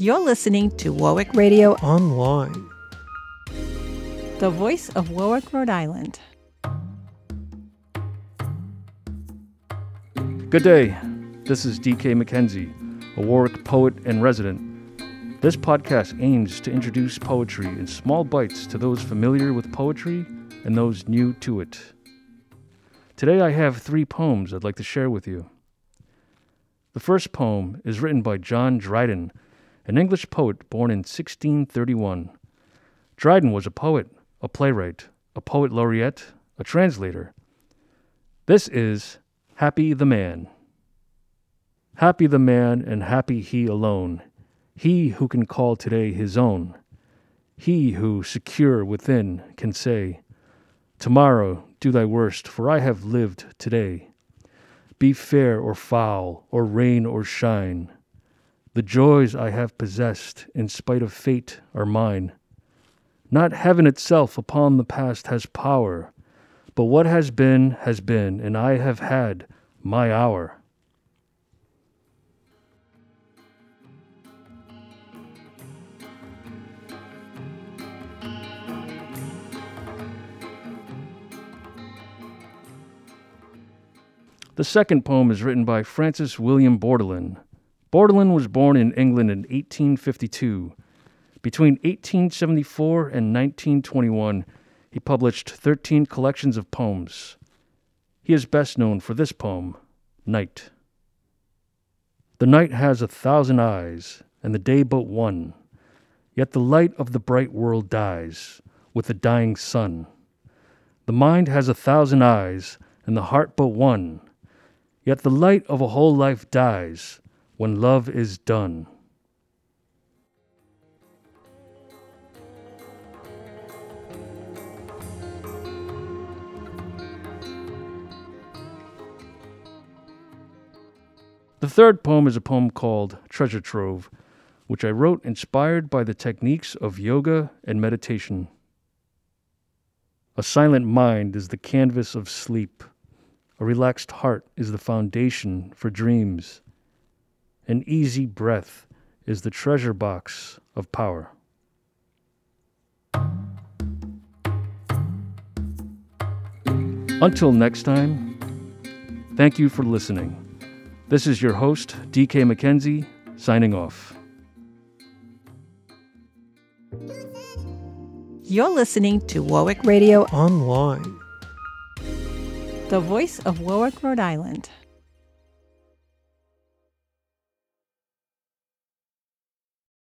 You're listening to Warwick Radio Online. the voice of Warwick, Rhode Island. Good day. This is DK McKenzie, a Warwick poet and resident. This podcast aims to introduce poetry in small bites to those familiar with poetry and those new to it. Today I have three poems I'd like to share with you. The first poem is written by John Dryden, an English poet born in 1631. Dryden was a poet, a playwright, a poet laureate, a translator. This is Happy the Man. Happy the man, and happy he alone, he who can call today his own, he who, secure within, can say, Tomorrow do thy worst, for I have lived today. Be fair or foul, or rain or shine, the joys I have possessed, in spite of fate, are mine. Not heaven itself upon the past has power, but what has been, has been, and I have had my hour. The second poem is written by Francis William Bourdillon. Bourdillon was born in England in 1852. Between 1874 and 1921, he published 13 collections of poems. He is best known for this poem, Night. The night has a thousand eyes, and the day but one. Yet the light of the bright world dies with the dying sun. The mind has a thousand eyes, and the heart but one. Yet the light of a whole life dies when love is done. The third poem is a poem called Treasure Trove, which I wrote inspired by the techniques of yoga and meditation. A silent mind is the canvas of sleep. A relaxed heart is the foundation for dreams. An easy breath is the treasure box of power. Until next time, thank you for listening. This is your host, DK McKenzie, signing off. You're listening to Warwick, Radio Online. The voice of Warwick, Rhode Island.